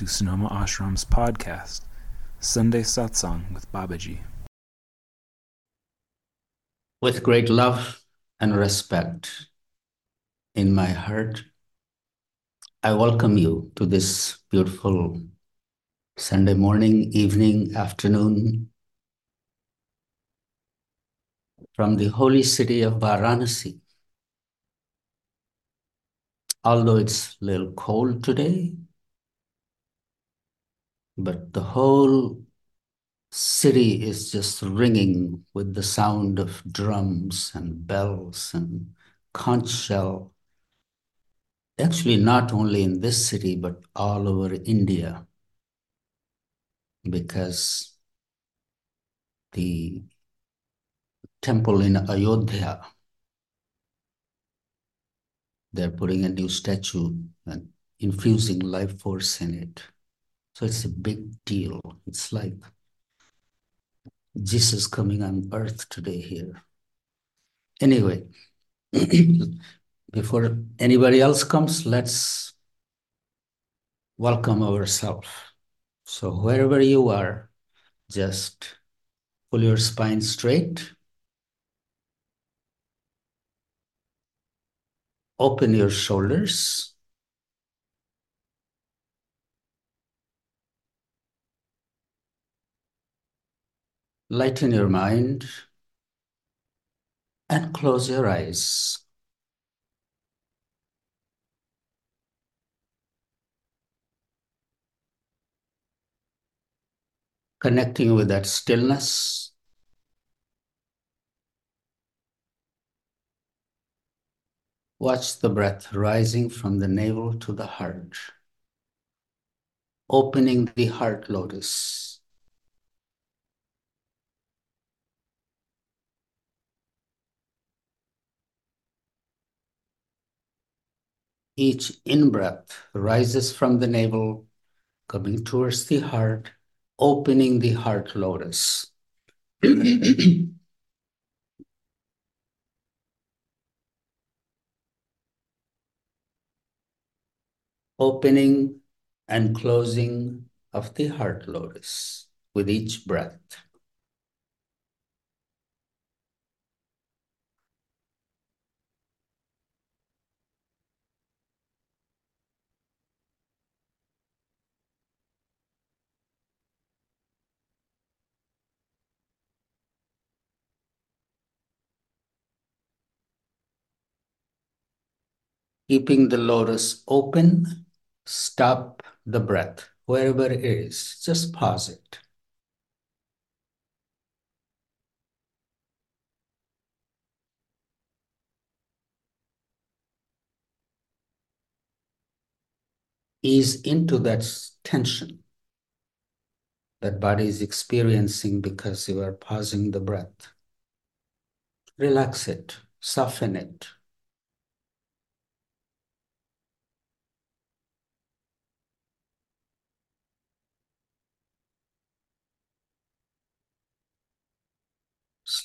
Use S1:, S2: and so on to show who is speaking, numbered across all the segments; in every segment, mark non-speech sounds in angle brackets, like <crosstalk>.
S1: To Sonoma Ashram's podcast, Sunday Satsang with Babaji.
S2: With great love and respect in my heart, I welcome you to this beautiful Sunday morning, evening, afternoon from the holy city of Varanasi. Although it's a little cold today, but the whole city is just ringing with the sound of drums and bells and conch shell. Actually, not only in this city, but all over India, because the temple in Ayodhya, they're putting a new statue and infusing life force in it. So it's a big deal. It's like Jesus coming on earth today here. Anyway, <clears throat> before anybody else comes, let's welcome ourselves. So wherever you are, just pull your spine straight. Open your shoulders. Lighten your mind and close your eyes. Connecting with that stillness. Watch the breath rising from the navel to the heart, opening the heart lotus. Each in breath rises from the navel, coming towards the heart, opening the heart lotus. <clears throat> opening and closing of the heart lotus with each breath. Keeping the lotus open, stop the breath wherever it is. Just pause it. Ease into that tension that body is experiencing because you are pausing the breath. Relax it, soften it.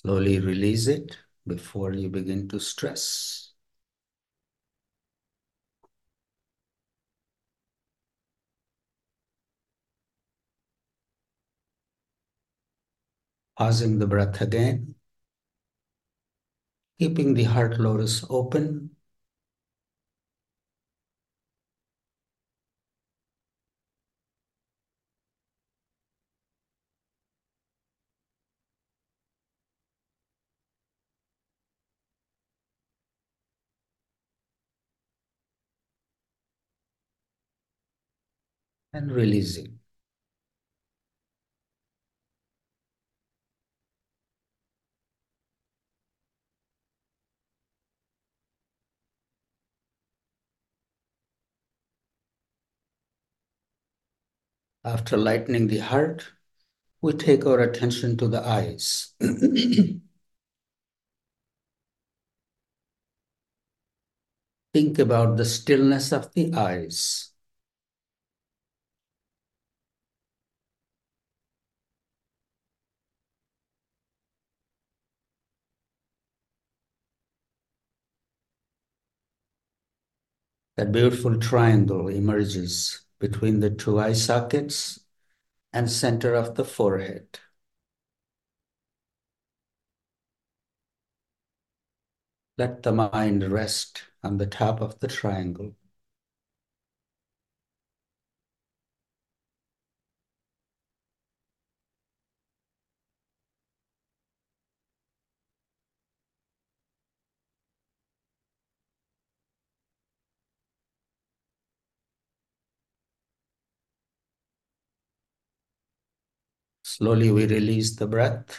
S2: Slowly release it before you begin to stress. Pausing the breath again. Keeping the heart lotus open. And releasing. After lightening the heart, we take our attention to the eyes. <clears throat> Think about the stillness of the eyes. That beautiful triangle emerges between the two eye sockets and center of the forehead. Let the mind rest on the top of the triangle. Slowly we release the breath.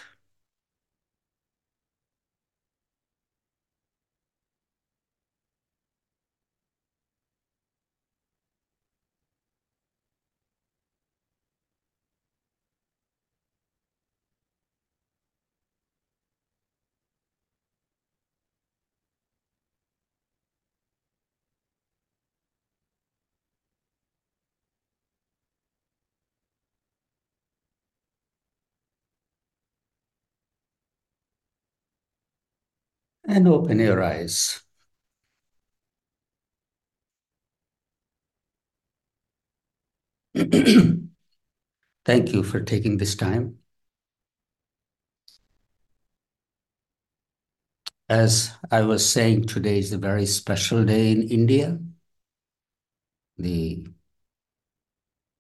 S2: And open your eyes. <clears throat> Thank you for taking this time. As I was saying, today is a very special day in India. The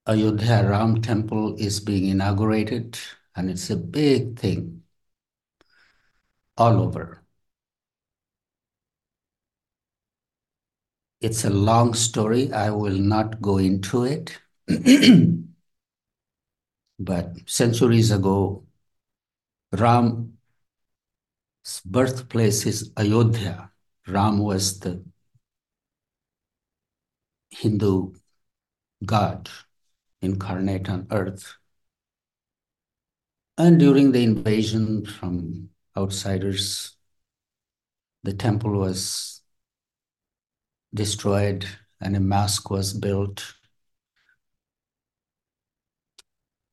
S2: Ayodhya Ram Temple is being inaugurated, and it's a big thing all over. It's a long story. I will not go into it. <clears throat> but centuries ago, Ram's birthplace is Ayodhya. Ram was the Hindu god incarnate on earth. And during the invasion from outsiders, the temple was destroyed and a mosque was built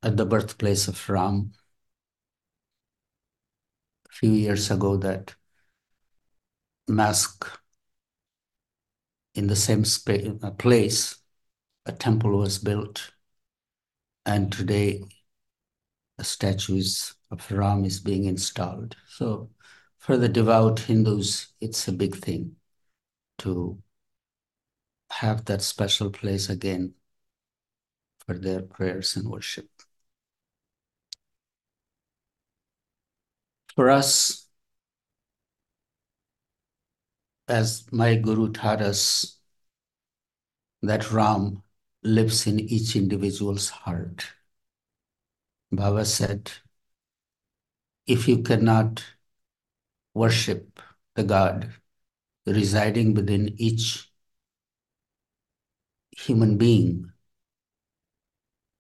S2: at the birthplace of Ram. A few years ago, that mosque in the same space, uh, place, a temple was built, and today a statue of Ram is being installed. So, for the devout Hindus, it's a big thing to have that special place again for their prayers and worship. For us, as my Guru taught us, that Ram lives in each individual's heart. Baba said, if you cannot worship the God residing within each human being,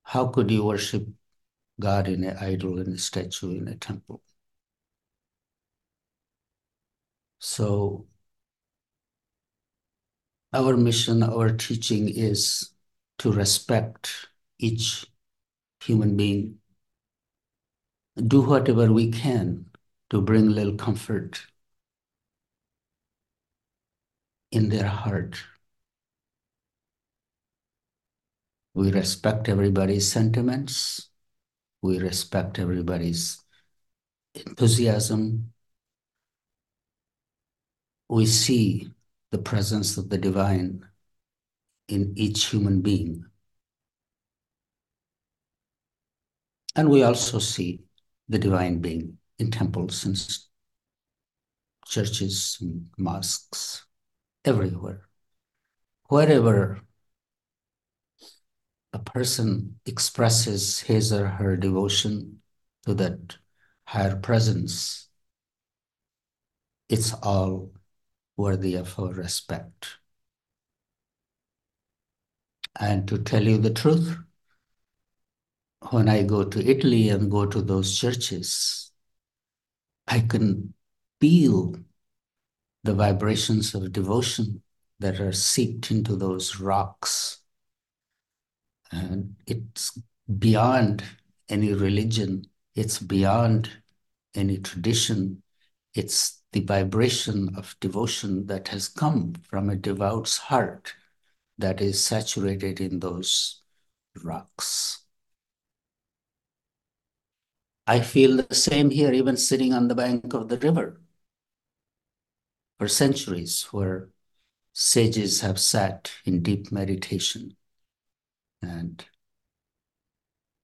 S2: how could you worship God in an idol, in a statue, in a temple? So, our mission, our teaching is to respect each human being, do whatever we can to bring little comfort in their heart We respect everybody's sentiments. We respect everybody's enthusiasm. We see the presence of the divine in each human being. And we also see the divine being in temples and churches and mosques, everywhere. Wherever a person expresses his or her devotion to that higher presence, it's all worthy of our respect. And to tell you the truth, when I go to Italy and go to those churches, I can feel the vibrations of devotion that are seeped into those rocks and it's beyond any religion, it's beyond any tradition. It's the vibration of devotion that has come from a devout's heart that is saturated in those rocks. I feel the same here, even sitting on the bank of the river for centuries, where sages have sat in deep meditation. And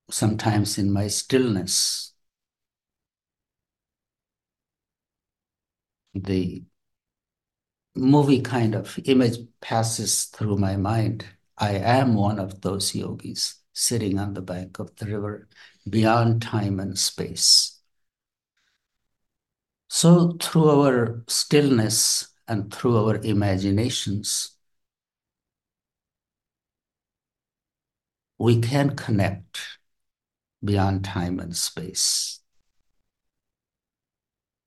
S2: sometimes in my stillness, the movie kind of image passes through my mind. I am one of those yogis sitting on the bank of the river beyond time and space. So, through our stillness and through our imaginations, we can connect beyond time and space.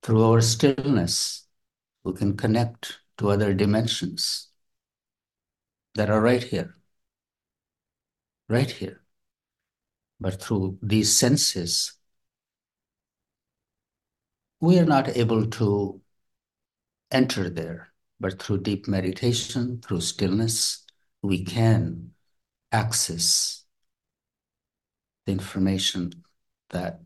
S2: Through our stillness, we can connect to other dimensions that are right here, right here. But through these senses, we are not able to enter there. But through deep meditation, through stillness, we can access the information that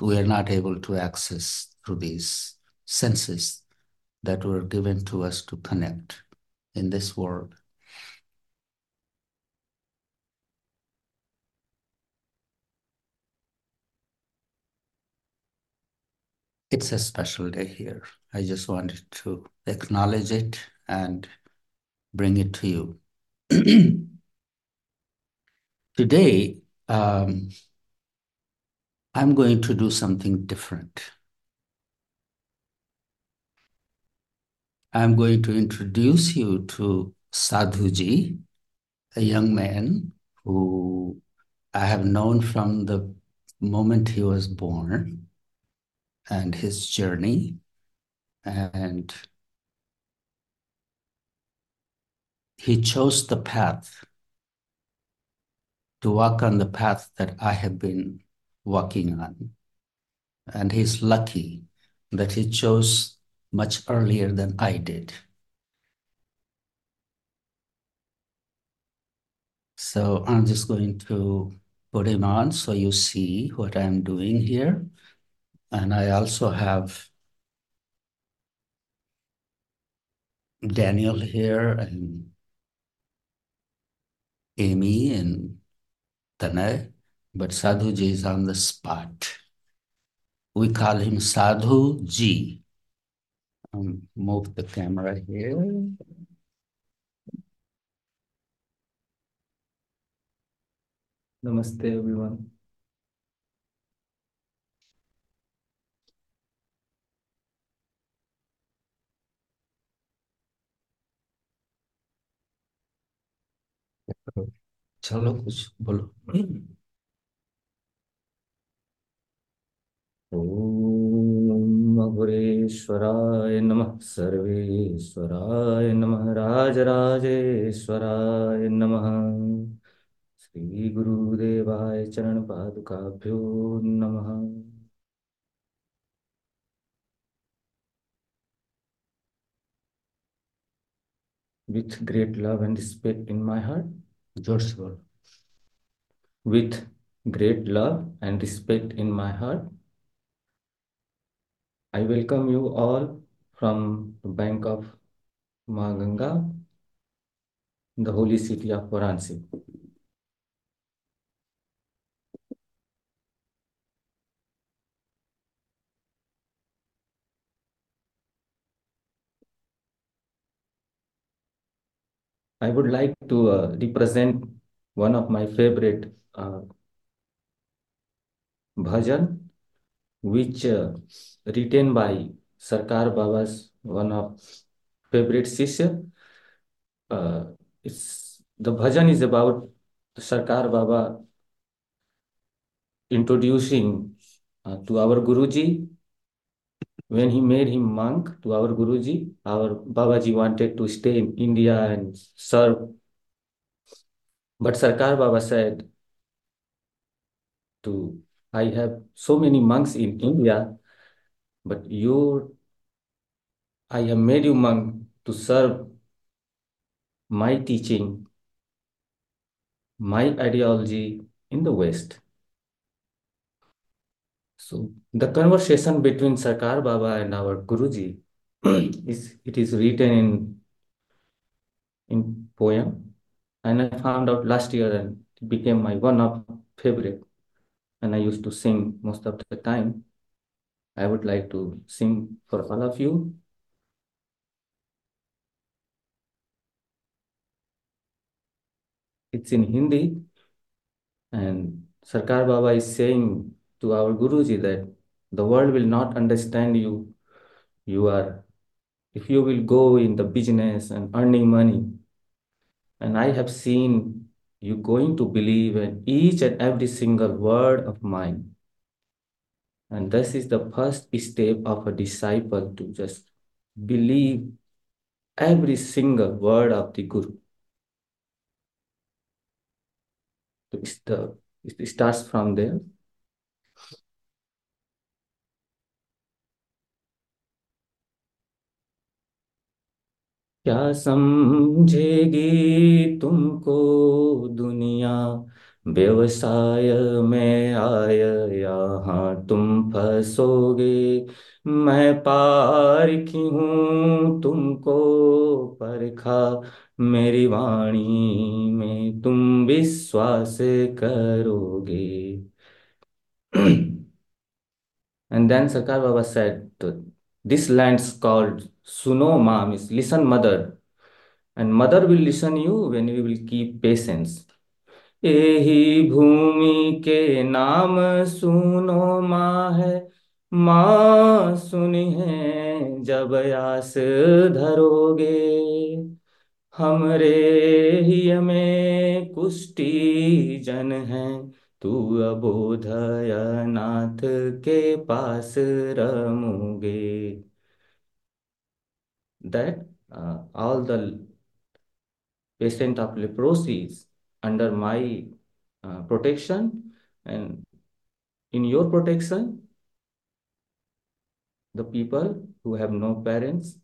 S2: we are not able to access through these senses that were given to us to connect in this world. It's a special day here. I just wanted to acknowledge it and bring it to you. <clears throat> Today, um, I'm going to do something different. I'm going to introduce you to Sadhuji, a young man who I have known from the moment he was born and his journey. And he chose the path to walk on the path that I have been walking on. And he's lucky that he chose much earlier than I did. So I'm just going to put him on so you see what I'm doing here. And I also have Daniel here and Amy and Tanay, but Sadhuji is on the spot. We call him Sadhu Ji. Um, move the camera here.
S3: Namaste, everyone.
S2: चलो कुछ बोलो।
S3: अघुरेश्वराय नमः। सर्वेश्वराय नमः। राजराजेश्वराय नमः। श्रीगुरुदेवाय चरणपादुकाभ्यो नमः। With great love and respect in my heart
S2: Joshua.
S3: With great love and respect in my heart, I welcome you all from the bank of Maganga, the holy city of Varanasi. I would like to uh, represent one of my favorite uh, bhajan, which uh, written by Sarkar Baba's one of favorite Sishya. Uh, it's the bhajan is about Sarkar Baba introducing uh, to our Guruji when he made him monk to our Guruji. Our Babaji wanted to stay in India and serve, but Sarkar Baba said to I have so many monks in India, but you, I have made you monk to serve my teaching. my ideology in the West. So the conversation between Sarkar Baba and our Guruji <clears throat> is it is written in in poem, and I found out last year and it became my one of favorite, and I used to sing most of the time. I would like to sing for all of you. It's in Hindi, and Sarkar Baba is saying to our Guruji that the world will not understand you. You are, if you will go in the business and earning money, and I have seen you going to believe in each and every single word of mine. And this is the first step of a disciple to just believe every single word of the Guru. The, it starts from there. क्या समझेगी तुमको दुनिया? व्यवसाय में आय यहाँ तुम फंसोगे। मैं पारखी हूँ तुमको परखा। मेरी वाणी में तुम विश्वास करोगे। <clears throat> एंड then सरकार बाबा said, दिस land's called सुनो माम miss listen mother and mother will listen you when you will keep patience एही भूमि के नाम सुनो माँ है माँ सुनिए जब आस धरोगे। हमरे ही हमें कुष्टि जन है, तू अबोधय नाथ के पास रमोगे। That uh, all the patient of leprosy is under my uh, protection. And in your protection the people who have no parents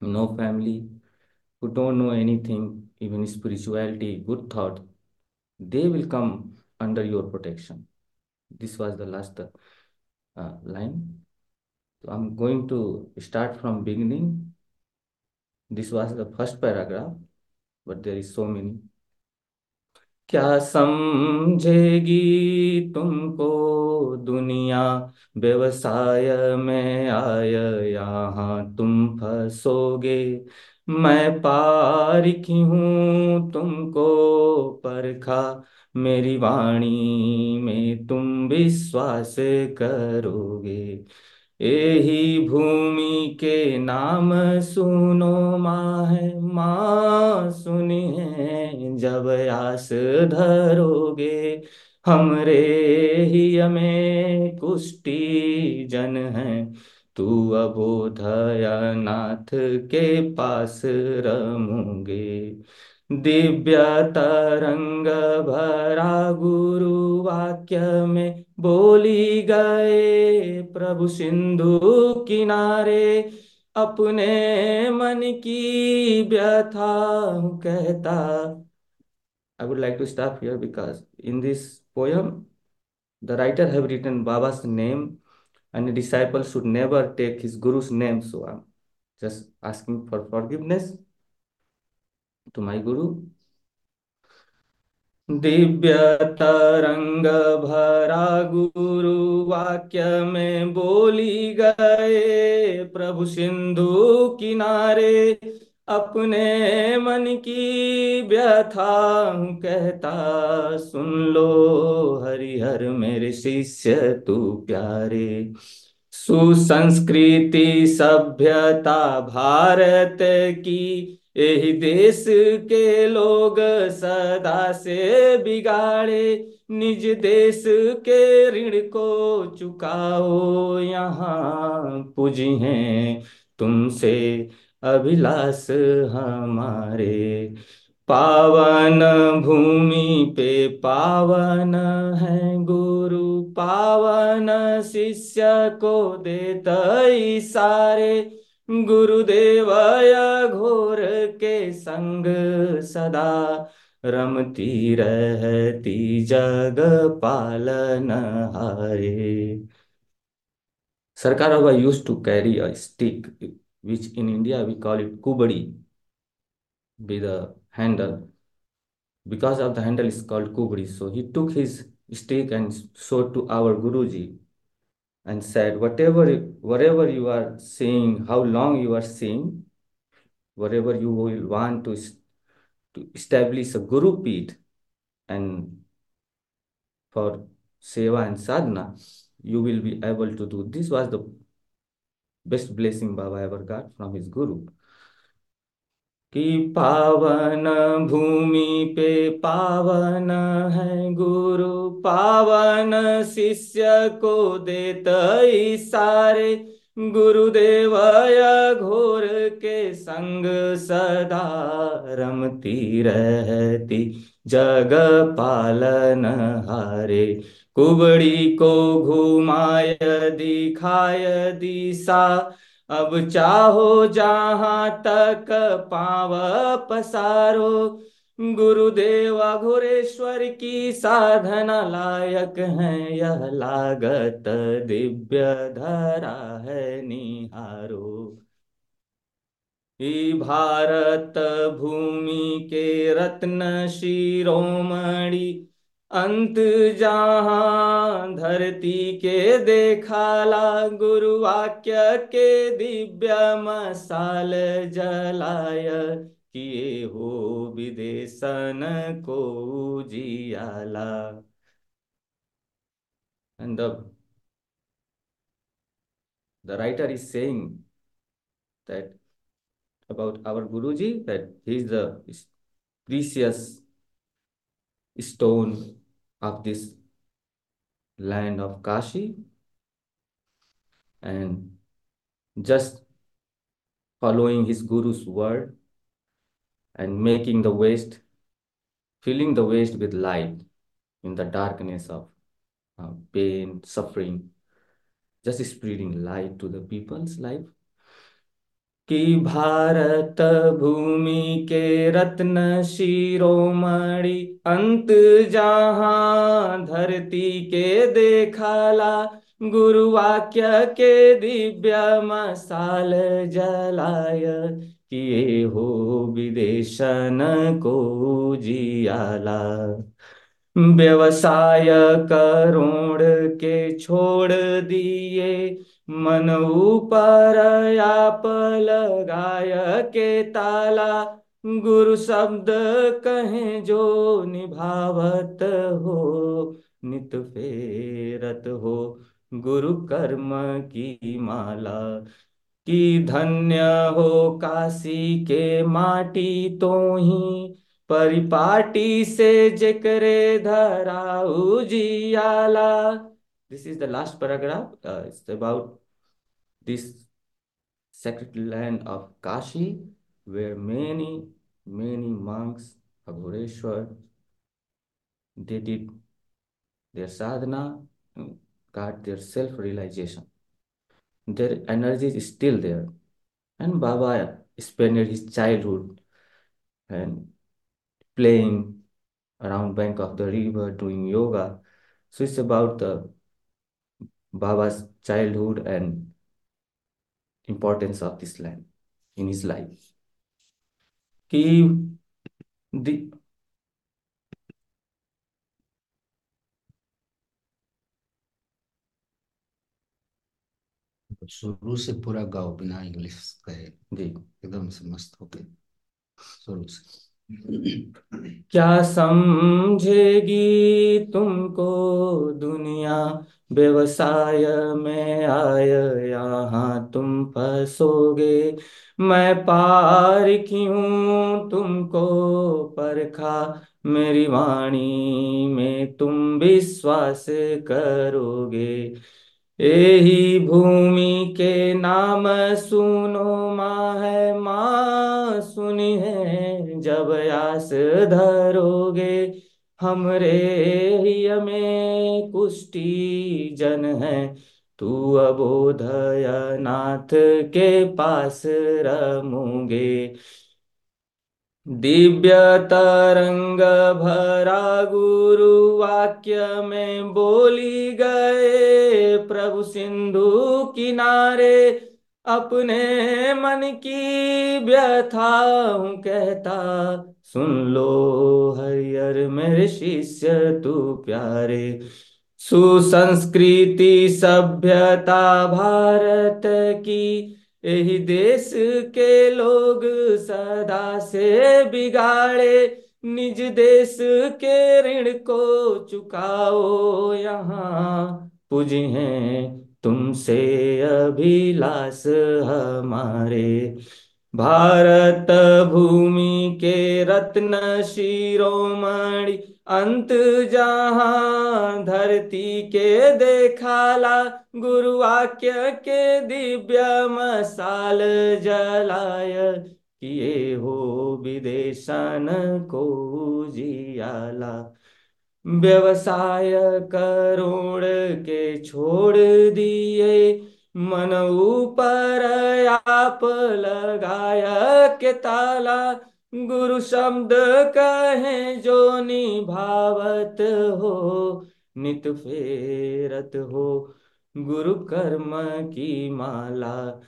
S3: no family who don't know anything even spirituality good thought they will come under your protection. This was the last uh, line. So i'm going to start from beginning this was the first paragraph, but there is so many. क्या समझेगी तुमको दुनिया व्यवसाय में आय यहाँ तुम फंसोगे। मैं पारिखी हूँ तुमको परखा? मेरी वाणी में तुम विश्वास करोगे। यही भूमि के नाम सुनो माँ है माँ सुनी है जब आस धरोगे हमरे ही में कुष्टी जन है। तू अबोधया नाथ के पास रमोगे। दिव्य तरंग भरा गुरु वाक्य में बोली गए प्रभु सिंधु किनारे, अपने मन की व्यथा कहता। I would like to stop here because in this poem the writer have written Baba's name and disciple should never take his guru's name so I am just asking for forgiveness to my guru Divya तरंग भरा गुरु। वाक्य में बोली गए प्रभु सिंधु किनारे, अपने मन की व्यथा कहता सुन लो, हरिहर मेरे शिष्य तू प्यारे। सुसंस्कृति सभ्यता भारत की यही देश के लोग सदा से बिगाड़े। निज देश के ऋण को चुकाओ, यहाँ पूजी हैं तुमसे अभिलाष हमारे। पावन भूमि पे पावन है गुरु, पावन शिष्य को देता सारे। गुरुदेवाय घोर के संग सदा रमती रहती जग पालन हरे। Sarkar of use to carry a stick which in India we call it kubri with handle because of the handle is called kubri so he took his stick and so to our guru ji and said, whatever, whatever you are seeing, how long you are seeing, whatever you will want to, to establish a Guru Peeth and for Seva and Sadhana, you will be able to do. This was the best blessing Baba ever got from his Guru. कि पावन भूमि पे पावन है गुरु, पावन शिष्य को देत सारे गुरुदेव घोर के संग सदा रमती रहती, जग पालन हारे। कुबड़ी को घुमाय, दिखाय दिशा अब चाहो जहाँ तक पाव पसारो, गुरुदेव घुरेश्वर की साधना लायक है। यह लागत दिव्य धरा है निहारो। भारत भूमि के रत्न शिरोमणि अंत जहाँ धरती के देखाला गुरु वाक्य के दिव्य मसाल जलाय किए हो विदेशन को जियाला and the the writer is saying that about our guruji that he is the precious stone of this land of Kashi and just following his guru's word and making the waste, filling the waste with light in the darkness of uh, pain, suffering, just spreading light to the people's life. कि भारत भूमि के रत्न शिरोमणि अंत जहाँ धरती के देखाला गुरु वाक्य के दिव्य मसाल जलाय किए हो विदेशन को जियाला। व्यवसाय करोड़ के छोड़ दिए मन ऊपर आप लगाय के ताला, गुरु शब्द कहे जो निभावत हो, नित फेरत हो। गुरु कर्म की माला, कि धन्य हो काशी के माटी तो ही परिपाटी से जिक्रे धराऊ जियाला this is the last paragraph. Uh, it's about this sacred land of kashi where many many monks of Bhureshwar they did their sadhana got their self-realization. Their energy is still there. And baba spent his childhood and playing around bank of the river doing yoga. So it's about the Baba's childhood and importance of this land in his life. He the
S2: शुरू से पूरा गाओ बिना English कहे
S3: जी
S2: एकदम से मस्त होके शुरू से
S3: क्या समझेगी तुमको दुनिया व्यवसाय में आय यहाँ तुम फंसोगे। मैं पार क्यों तुमको परखा? मेरी वाणी में तुम विश्वास करोगे। यही भूमि के नाम सुनो माँ है माँ सुनी है जब आस धरोगे। हमरे ही में कुष्टी जन है, तू अबोधय नाथ के पास रमोगे। दिव्य तरंग भरा गुरु वाक्य में बोली गए, प्रभु सिंधु किनारे अपने मन की व्यथा कहता। सुन लो हरियर मेरे शिष्य तू प्यारे। सुसंस्कृति सभ्यता भारत की यही देश के लोग सदा से बिगाड़े। निज देश के ऋण को चुकाओ यहाँ। पूज हैं तुमसे अभिलाष हमारे। भारत भूमि के रत्न शिरोमणि अंत जहाँ धरती के देखाला गुरु वाक्य के दिव्य मसाल जलाय किए हो विदेशन को जियाला व्यवसाय करोड़ के छोड़ दिए मन ऊपर आप लगाया के ताला। गुरु शब्द कहे जो निभावत हो, नित फेरत हो। गुरु कर्म की माला,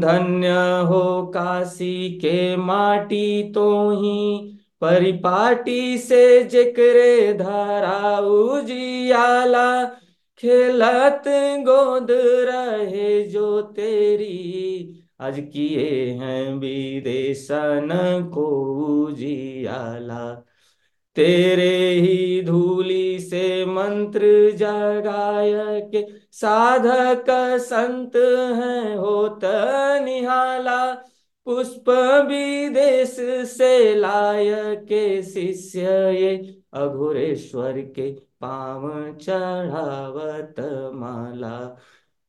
S3: धन्य हो काशी के माटी तो ही। परिपाटी से जिक्रे धारा उजियाला खेलत गोद रहे जो तेरी। आज किए हैं विदेशन को जियाला तेरे ही धूली से मंत्र जगाय के साधक संत हैं होत निहाला। पुष्प विदेश से लाय के शिष्य ये अघोरेश्वर के पाव चढ़ावत माला।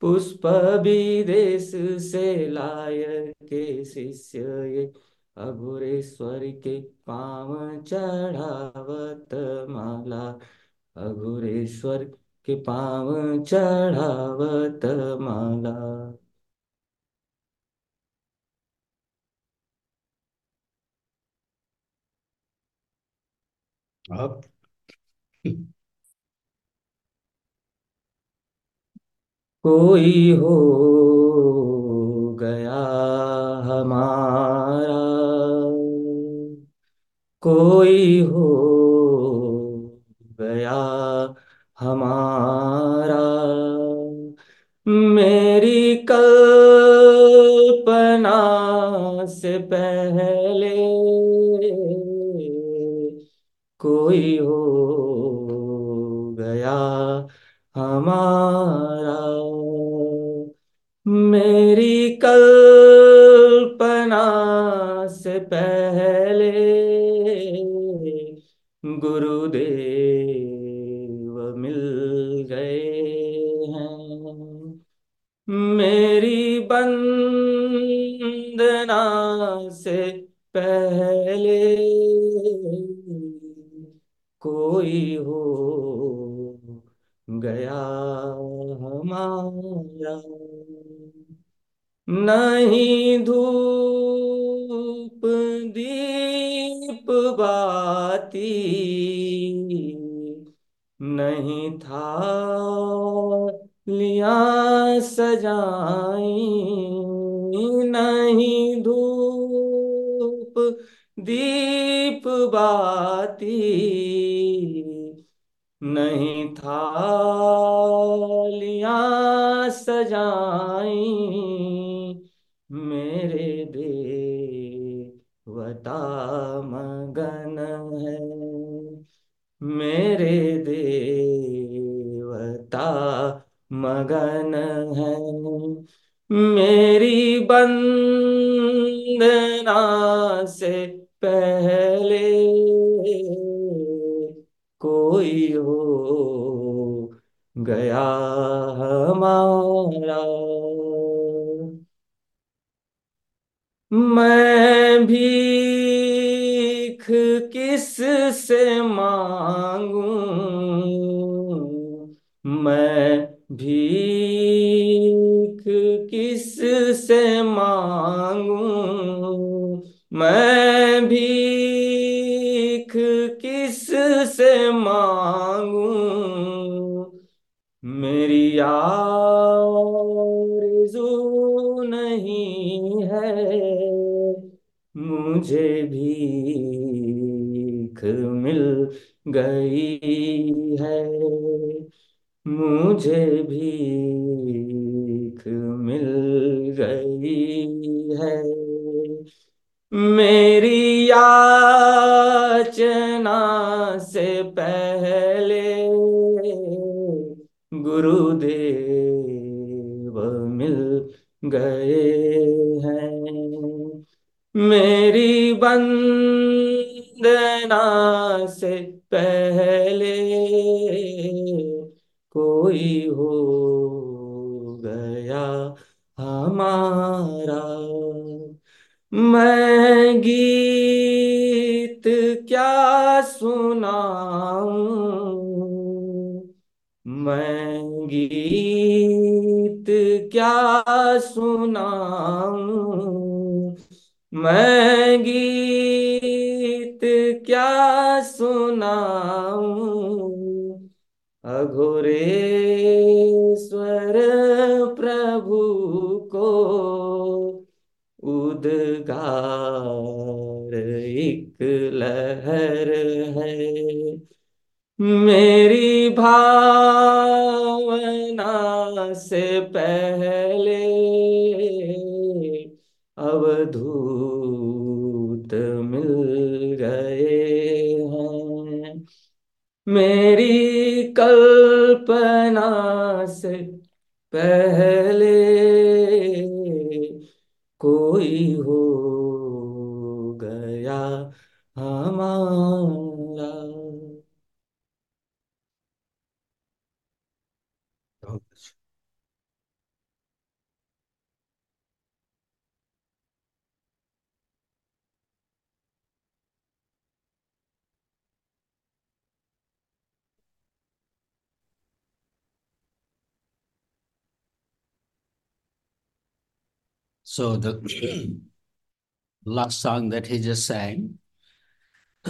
S3: पुष्प विदेश से लाय के शिष्य ये अघोरेश्वर के पाव चढ़ावत माला। अघोरेश्वर के पाव चढ़ावत माला।
S2: अब
S3: कोई हो गया हमारा कोई हो गया हमारा। मेरी कल्पना से पहले कोई हो गया हमारा। मेरी कल्पना से पहले गुरुदेव नहीं धूप दीप बाती, नहीं था लिया सजाई, नहीं धूप दीप बाती, नहीं था लिया सजाई। देवता मगन है। मेरे देवता मगन है। मेरी वंदना से पहले कोई हो गया हमारा। मैं भीख किस से मांगू? मैं भीख किस से मांगू? मैं भीख किस से मांगू? मेरी आरज़ू मुझे भीख मिल गई है। मुझे भीख मिल गई है। मेरी याचना से पहले गुरुदेव मिल गए। मेरी वंदना से पहले कोई हो गया हमारा। मैं गीत क्या सुनाऊं? मैं गीत क्या सुनाऊं? मैं गीत क्या सुनाऊं? अघोरेश्वर प्रभु को उद्गार एक लहर है। मेरी भावना से पहले मेरी कल्पना से पहले
S2: So the <clears throat> last song that he just sang, <clears throat>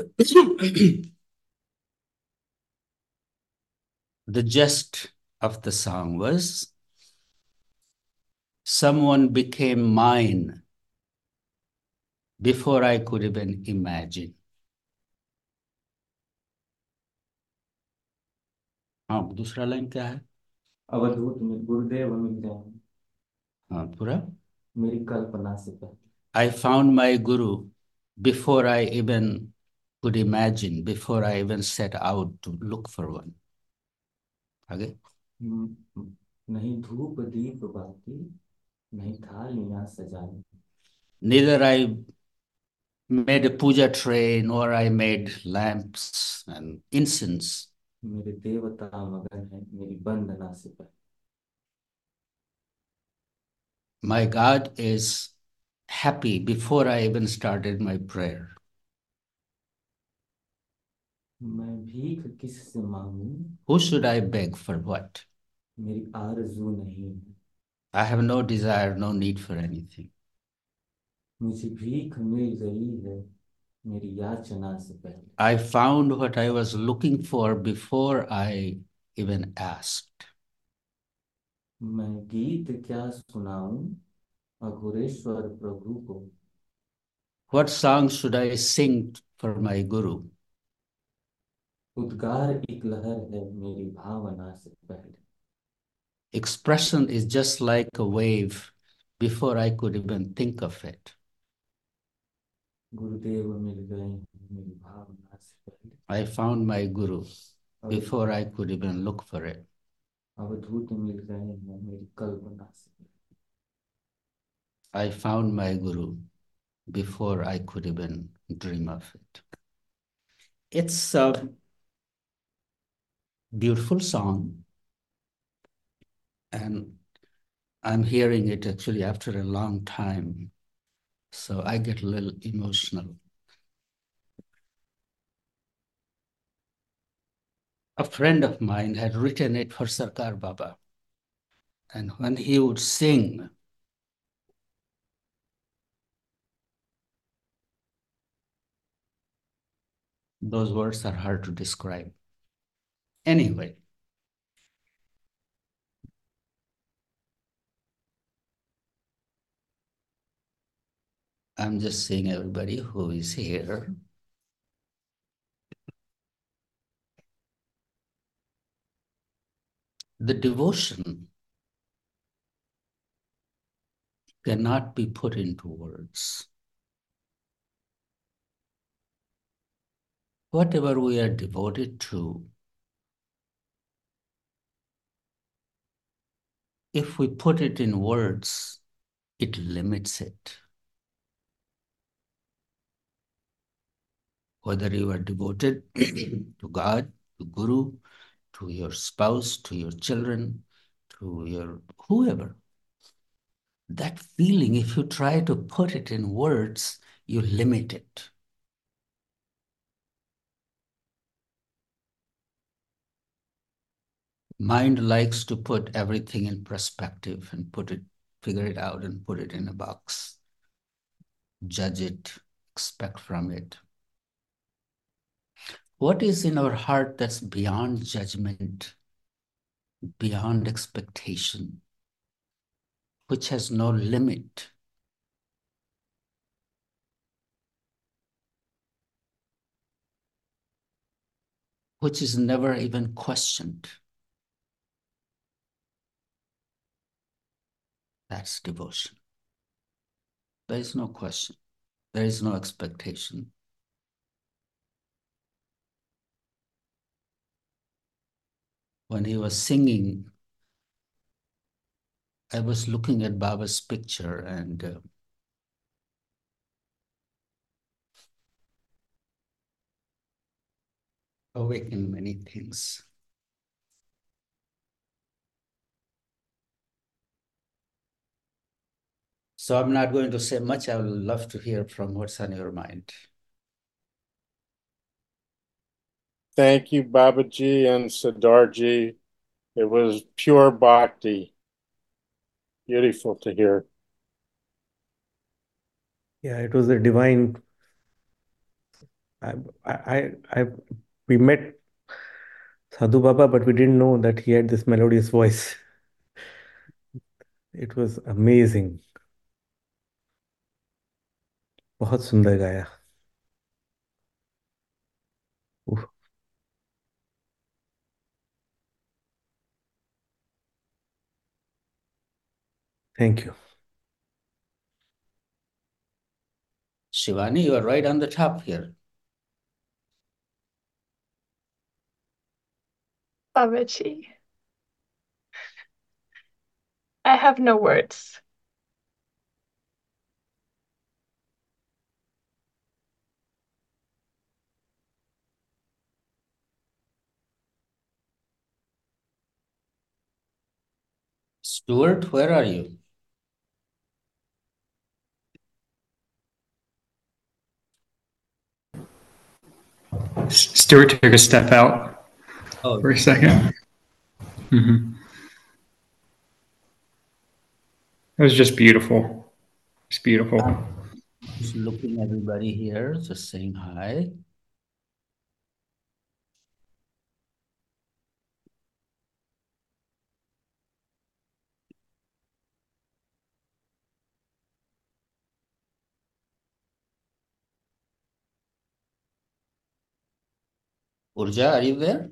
S2: the gist of the song was someone became mine before I could even imagine. हाँ दूसरा लाइन क्या है
S3: अवधूत में गुरुदेव मिल गए
S2: हाँ पूरा
S3: मेरी कल्पना से पहले
S2: I found my guru before I even could imagine, before I even set out to look for one. आगे
S3: हम्म, नहीं धूप दीप बाती नहीं थालियाँ सजाई
S2: Neither I made a puja tray nor I made lamps and incense.
S3: मेरे देवता मगन है मेरी वंदना से पहले
S2: my God is happy before I even started my prayer. Who should I beg for what? I have no desire, no need for anything. I found what I was looking for before I even asked.
S3: मैं गीत क्या सुनाऊं अघोरेश्वर प्रभु को
S2: What song should I sing for my Guru?
S3: उद्गार एक लहर है मेरी भावना से पहले
S2: Expression is just like a wave before I could even think of it.
S3: गुरुदेव मिल गए हैं मेरी भावना से पहले
S2: I found my Guru
S3: अव-
S2: before I could even look for it.
S3: अवधूत मिल गए हैं मेरी कल्पना से पहले
S2: I found my Guru before I could even dream of it. It's a beautiful song, and I'm hearing it actually after a long time, so I get a little emotional. A friend of mine had written it for Sarkar Baba, and when he would sing, Those words are hard to describe. Anyway, I'm just seeing everybody who is here. The devotion cannot be put into words. Whatever we are devoted to, if we put it in words, it limits it. Whether you are devoted <coughs> to God, to Guru, to your spouse, to your children, to your whoever. That feeling, if you try to put it in words, you limit it. Mind likes to put everything in perspective and put it, figure it out and put it in a box. Judge it, expect from it. What is in our heart that's beyond judgment, beyond expectation, which has no limit? Which is never even questioned. That's devotion. There is no question. There is no expectation. When he was singing, I was looking at Baba's picture and uh, awakened many things. So I'm not going to say much. I would love to hear from what's on your mind.
S4: Thank you, Babaji and Siddharji. It was pure bhakti. Beautiful to hear.
S5: Yeah, it was a divine. I, I, I, we met Sadhu Baba, but we didn't know that he had this melodious voice. It was amazing. बहुत सुंदर गाया Thank you.
S2: Shivani, you are right on the top here.
S6: Babaji. I have no words.
S2: Stuart, where are you?
S7: Stuart took a step out
S2: Oh,
S7: for a 2nd hmm It was just beautiful. It's beautiful.
S2: just looking at everybody here, just saying hi. Urja, are you there?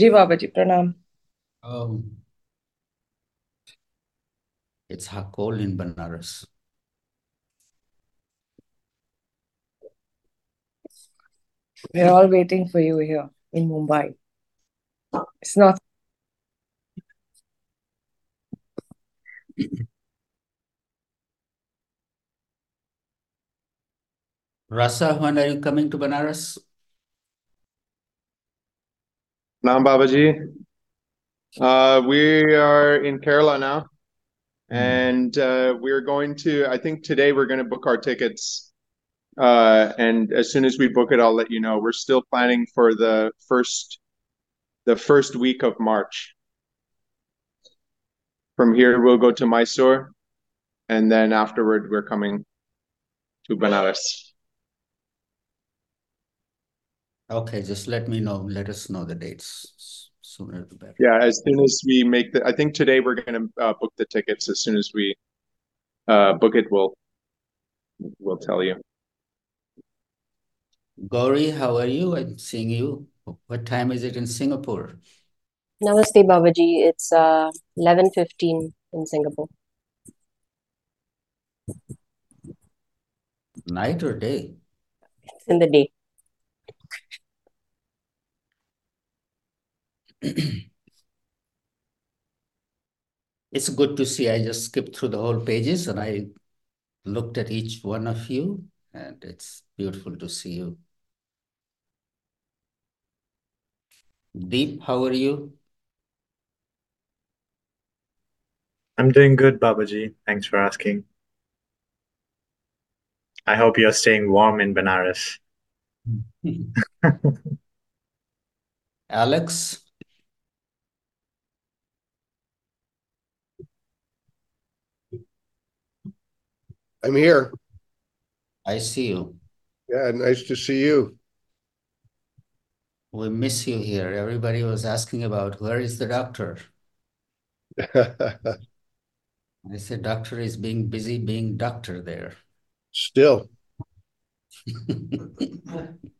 S8: जी बाबा जी प्रणाम
S2: Oh, it's hot cold in Banaras.
S8: we're all waiting for you here in Mumbai it's not
S2: Rasa, when are you coming to Banaras?
S9: Nam Babaji. Uh, we are in Kerala now, and uh, we're going to. I think today we're going to book our tickets, uh, and as soon as we book it, I'll let you know. We're still planning for the first the first week of March. From here, we'll go to Mysore, and then afterward, we're coming to Banaras.
S2: Okay, just let me know. Let us know the dates sooner the better.
S9: Yeah, as soon as we make the, I think today we're going to uh, book the tickets. As soon as we uh, book it, we'll we'll tell you.
S2: Gauri, how are you? I'm seeing you. What time is it in Singapore?
S10: Namaste, Babaji. It's uh 11:15 in Singapore.
S2: Night or day?
S10: It's in the day. <clears throat>
S2: It's good to see. I just skipped through the whole pages and I looked at each one of you, and it's beautiful to see you. Deep, how are you?
S11: I'm doing good, Babaji. Thanks for asking. I hope you're staying warm in Benares. <laughs>
S2: Alex?
S12: I'm here.
S2: I see you.
S12: Yeah, nice to see you.
S2: We miss you here. Everybody was asking about where is the doctor? <laughs> I said, doctor is being busy being doctor there.
S12: Still. <laughs>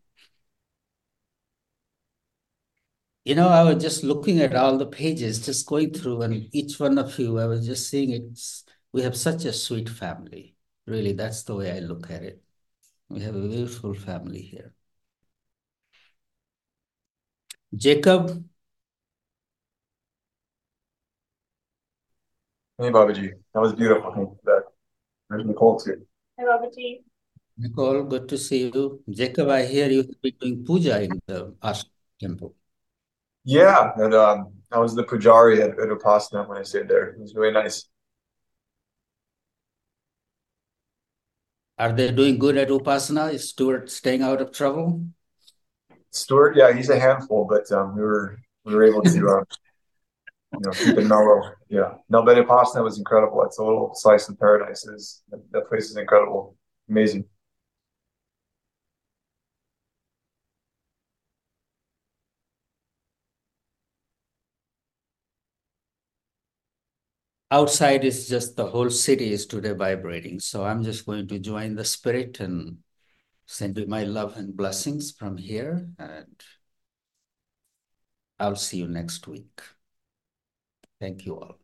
S2: You know, I was just looking at all the pages, just going through, and each one of you, I was just seeing it's we have such a sweet family. Really, that's the way I look at it. We have a beautiful family here. Jacob,
S13: Hey, Babaji. That was beautiful. Thank you for that. There's Nicole too.
S6: Hi, Babaji.
S2: Nicole, good to see you. Jacob, I hear you have been doing puja in the Ashram temple.
S13: Yeah, and um, I was the pujari at, at Upasana when I stayed there. It was really nice.
S2: Are they doing good at Upasana? Is Stuart staying out of trouble?
S13: Stuart, yeah, he's a handful, but um, we were we were able to uh, you know keep it mellow. Yeah, but Upasana was incredible. It's a little slice of paradise. Is that place is incredible, amazing.
S2: outside is just the whole city is today vibrating. So I'm just going to join the spirit and send you my love and blessings from here. And I'll see you next week. Thank you all.